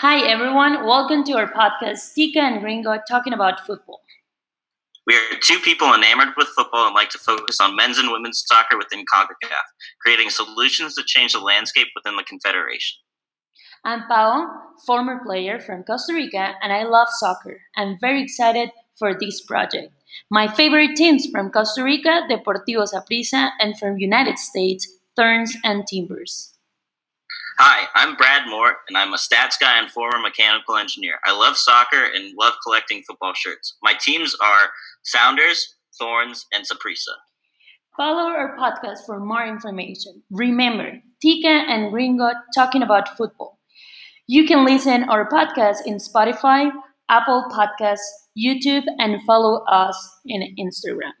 Hi, everyone. Welcome to our podcast, Tika and Ringo talking about football. We are two people enamored with football and like to focus on men's and women's soccer within CONCACAF, creating solutions to change the landscape within the Confederation. I'm Pao, former player from Costa Rica, and I love soccer. I'm very excited for this project. My favorite teams from Costa Rica, Deportivo Saprissa, and from United States, Thorns and Timbers. I'm Brad Moore, and I'm a stats guy and former mechanical engineer. I love soccer and love collecting football shirts. My teams are Sounders, Thorns, and Saprissa. Follow our podcast for more information. Remember, Tika and Ringo talking about football. You can listen our podcast in Spotify, Apple Podcasts, YouTube, and follow us in Instagram.